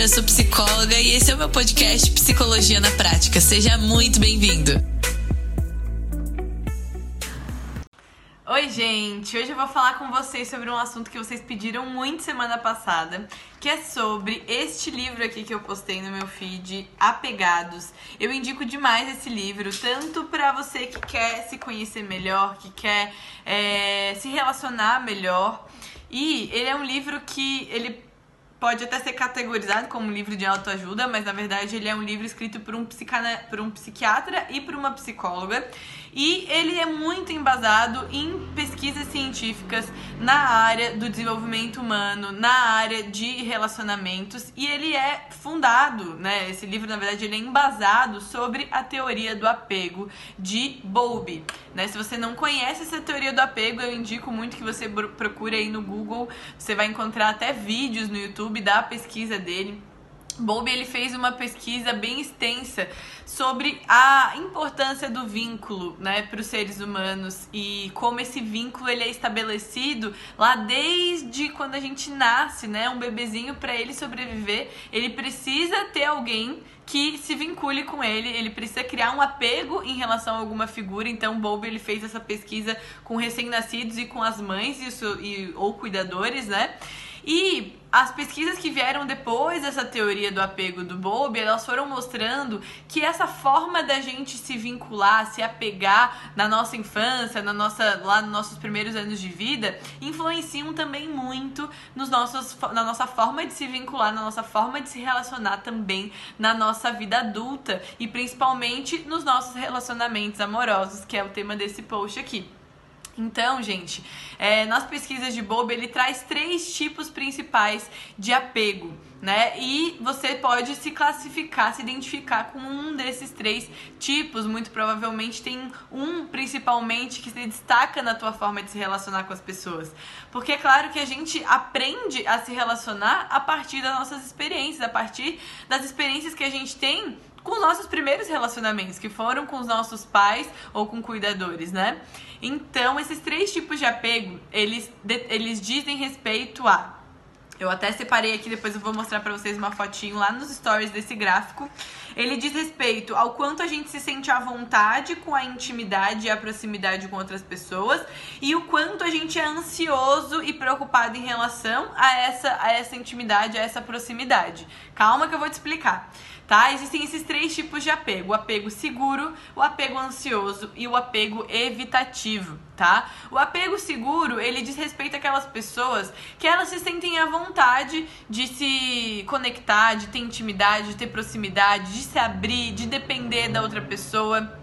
Flora, sou psicóloga e esse é o meu podcast Psicologia na Prática. Seja muito bem-vindo. Oi, gente! Hoje eu vou falar com vocês sobre um assunto que vocês pediram muito semana passada, que é sobre este livro aqui que eu postei no meu feed, Apegados. Eu indico demais esse livro, tanto para você que quer se conhecer melhor, que quer é, se relacionar melhor. E ele é um livro que ele pode até ser categorizado como livro de autoajuda, mas na verdade ele é um livro escrito por um, psicana, por um psiquiatra e por uma psicóloga. E ele é muito embasado em pesquisas científicas na área do desenvolvimento humano, na área de relacionamentos, e ele é fundado, né? Esse livro, na verdade, ele é embasado sobre a teoria do apego de Bowlby. Né? Se você não conhece essa teoria do apego, eu indico muito que você procure aí no Google. Você vai encontrar até vídeos no YouTube da pesquisa dele. Bowlby ele fez uma pesquisa bem extensa sobre a importância do vínculo, né, para os seres humanos e como esse vínculo ele é estabelecido lá desde quando a gente nasce, né, um bebezinho para ele sobreviver, ele precisa ter alguém que se vincule com ele, ele precisa criar um apego em relação a alguma figura. Então, Bowlby ele fez essa pesquisa com recém-nascidos e com as mães e, ou cuidadores, né? E as pesquisas que vieram depois dessa teoria do apego do Bowlby, elas foram mostrando que essa forma da gente se vincular, se apegar na nossa infância, na nossa, lá nos nossos primeiros anos de vida, influenciam também muito nos nossos, na nossa forma de se vincular, na nossa forma de se relacionar também na nossa vida adulta e principalmente nos nossos relacionamentos amorosos, que é o tema desse post aqui. Então, gente, é, nas pesquisas de Bob ele traz três tipos principais de apego, né? E você pode se classificar, se identificar com um desses três tipos. Muito provavelmente tem um principalmente que se destaca na tua forma de se relacionar com as pessoas. Porque é claro que a gente aprende a se relacionar a partir das nossas experiências, a partir das experiências que a gente tem com os nossos primeiros relacionamentos, que foram com os nossos pais ou com cuidadores, né? Então, esses três tipos de apego, eles, eles dizem respeito a. Eu até separei aqui, depois eu vou mostrar para vocês uma fotinho lá nos stories desse gráfico. Ele diz respeito ao quanto a gente se sente à vontade com a intimidade e a proximidade com outras pessoas e o quanto a gente é ansioso e preocupado em relação a essa, a essa intimidade, a essa proximidade. Calma que eu vou te explicar tá? Existem esses três tipos de apego: o apego seguro, o apego ansioso e o apego evitativo, tá? O apego seguro, ele diz respeito àquelas pessoas que elas se sentem à vontade de se conectar, de ter intimidade, de ter proximidade, de se abrir, de depender da outra pessoa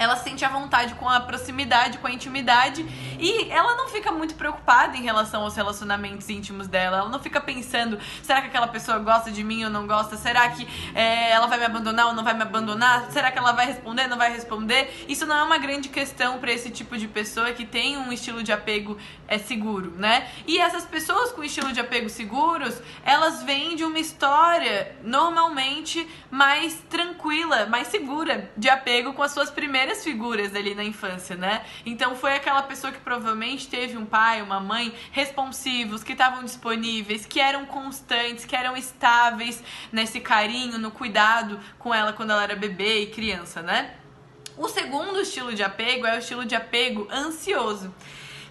ela sente a vontade com a proximidade, com a intimidade e ela não fica muito preocupada em relação aos relacionamentos íntimos dela. Ela não fica pensando: será que aquela pessoa gosta de mim ou não gosta? Será que é, ela vai me abandonar ou não vai me abandonar? Será que ela vai responder ou não vai responder? Isso não é uma grande questão para esse tipo de pessoa que tem um estilo de apego é, seguro, né? E essas pessoas com estilo de apego seguros, elas vêm de uma história normalmente mais tranquila, mais segura de apego com as suas primeiras figuras ali na infância, né? Então foi aquela pessoa que provavelmente teve um pai, uma mãe responsivos, que estavam disponíveis, que eram constantes, que eram estáveis nesse carinho, no cuidado com ela quando ela era bebê e criança, né? O segundo estilo de apego é o estilo de apego ansioso.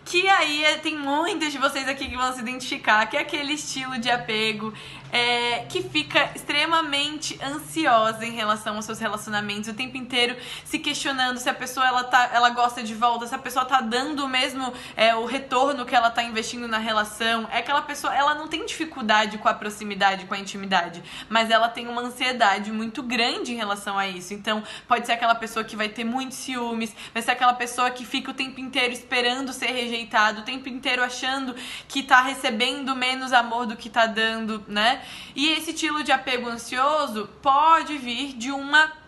Que aí é, tem muitos de vocês aqui que vão se identificar, que é aquele estilo de apego é, que fica extremamente ansiosa em relação aos seus relacionamentos, o tempo inteiro se questionando se a pessoa ela, tá, ela gosta de volta, se a pessoa tá dando mesmo é, o retorno que ela tá investindo na relação. É aquela pessoa, ela não tem dificuldade com a proximidade, com a intimidade, mas ela tem uma ansiedade muito grande em relação a isso. Então, pode ser aquela pessoa que vai ter muitos ciúmes, vai ser aquela pessoa que fica o tempo inteiro esperando ser rejeitado, o tempo inteiro achando que tá recebendo menos amor do que tá dando, né? E esse estilo de apego ansioso pode vir de uma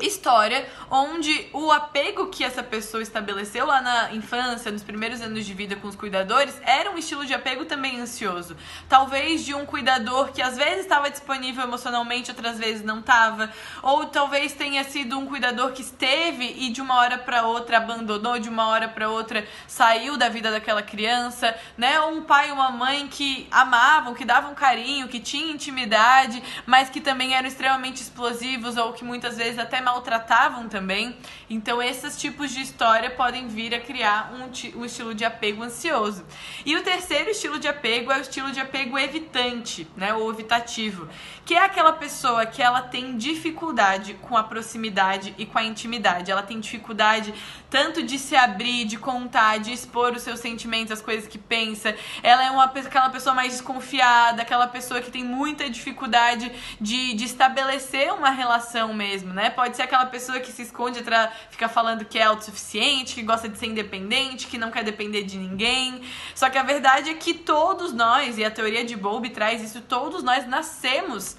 história onde o apego que essa pessoa estabeleceu lá na infância, nos primeiros anos de vida com os cuidadores, era um estilo de apego também ansioso. Talvez de um cuidador que às vezes estava disponível emocionalmente, outras vezes não estava, ou talvez tenha sido um cuidador que esteve e de uma hora para outra abandonou, de uma hora para outra saiu da vida daquela criança, né? Ou um pai e uma mãe que amavam, que davam carinho, que tinham intimidade, mas que também eram extremamente explosivos ou que muitas vezes até maltratavam também. Então, esses tipos de história podem vir a criar um, um estilo de apego ansioso. E o terceiro estilo de apego é o estilo de apego evitante, né, ou evitativo, que é aquela pessoa que ela tem dificuldade com a proximidade e com a intimidade. Ela tem dificuldade tanto de se abrir, de contar, de expor os seus sentimentos, as coisas que pensa. Ela é uma aquela pessoa mais desconfiada, aquela pessoa que tem muita dificuldade de, de estabelecer uma relação mesmo, né? Pode ser aquela pessoa que se esconde atrás, fica falando que é autossuficiente, que gosta de ser independente, que não quer depender de ninguém. Só que a verdade é que todos nós, e a teoria de Bowlby traz isso, todos nós nascemos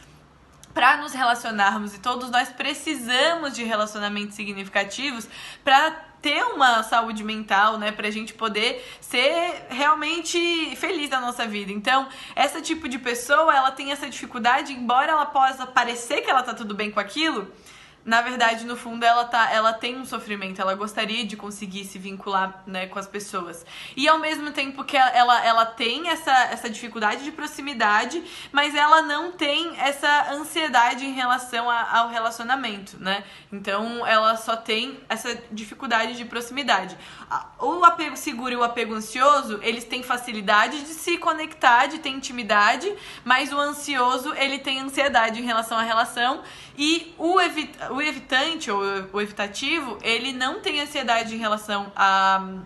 para nos relacionarmos e todos nós precisamos de relacionamentos significativos para ter uma saúde mental, né, pra gente poder ser realmente feliz na nossa vida. Então, essa tipo de pessoa, ela tem essa dificuldade, embora ela possa parecer que ela tá tudo bem com aquilo, na verdade, no fundo, ela, tá, ela tem um sofrimento, ela gostaria de conseguir se vincular né, com as pessoas. E ao mesmo tempo que ela, ela tem essa, essa dificuldade de proximidade, mas ela não tem essa ansiedade em relação a, ao relacionamento, né? Então ela só tem essa dificuldade de proximidade. O apego seguro e o apego ansioso, eles têm facilidade de se conectar, de ter intimidade, mas o ansioso, ele tem ansiedade em relação à relação e o, evi o evitante ou o evitativo, ele não tem ansiedade em relação a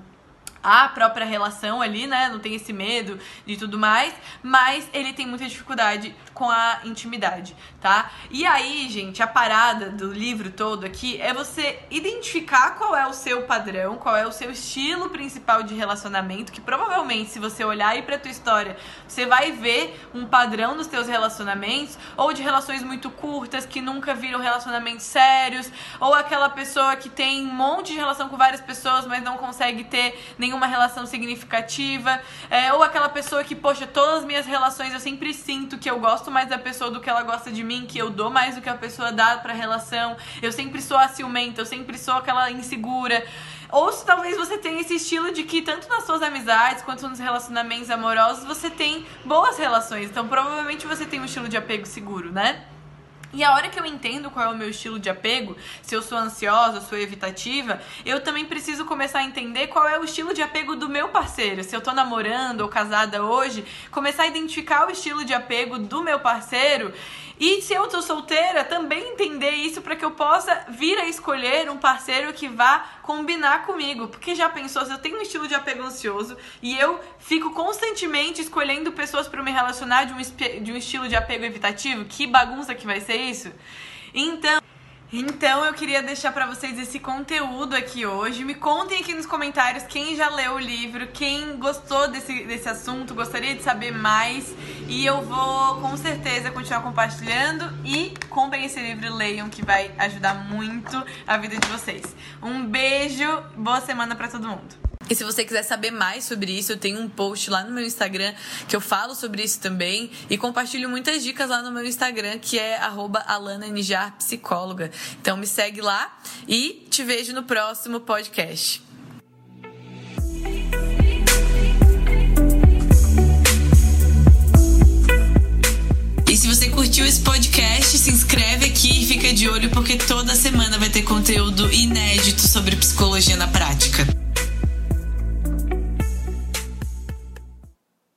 a própria relação ali, né? Não tem esse medo de tudo mais, mas ele tem muita dificuldade com a intimidade, tá? E aí, gente, a parada do livro todo aqui é você identificar qual é o seu padrão, qual é o seu estilo principal de relacionamento, que provavelmente se você olhar aí pra tua história, você vai ver um padrão nos teus relacionamentos, ou de relações muito curtas, que nunca viram relacionamentos sérios, ou aquela pessoa que tem um monte de relação com várias pessoas, mas não consegue ter nenhuma relação significativa, é, ou aquela pessoa que, poxa, todas as minhas relações eu sempre sinto que eu gosto mais da pessoa do que ela gosta de mim, que eu dou mais do que a pessoa dá pra relação. Eu sempre sou a ciumenta, eu sempre sou aquela insegura. Ou se talvez você tenha esse estilo de que tanto nas suas amizades quanto nos relacionamentos amorosos você tem boas relações. Então provavelmente você tem um estilo de apego seguro, né? E a hora que eu entendo qual é o meu estilo de apego, se eu sou ansiosa, sou evitativa, eu também preciso começar a entender qual é o estilo de apego do meu parceiro. Se eu tô namorando ou casada hoje, começar a identificar o estilo de apego do meu parceiro e se eu tô solteira, também entender isso para que eu possa vir a escolher um parceiro que vá combinar comigo. Porque já pensou, se eu tenho um estilo de apego ansioso e eu fico constantemente escolhendo pessoas para me relacionar de um, de um estilo de apego evitativo, que bagunça que vai ser isso? Então. Então eu queria deixar para vocês esse conteúdo aqui hoje. Me contem aqui nos comentários quem já leu o livro, quem gostou desse, desse assunto, gostaria de saber mais. E eu vou com certeza continuar compartilhando e comprem esse livro leiam que vai ajudar muito a vida de vocês. Um beijo, boa semana para todo mundo. E se você quiser saber mais sobre isso, eu tenho um post lá no meu Instagram que eu falo sobre isso também e compartilho muitas dicas lá no meu Instagram, que é @alana_psicóloga. Então me segue lá e te vejo no próximo podcast. E se você curtiu esse podcast, se inscreve aqui e fica de olho porque toda semana vai ter conteúdo inédito sobre psicologia na prática.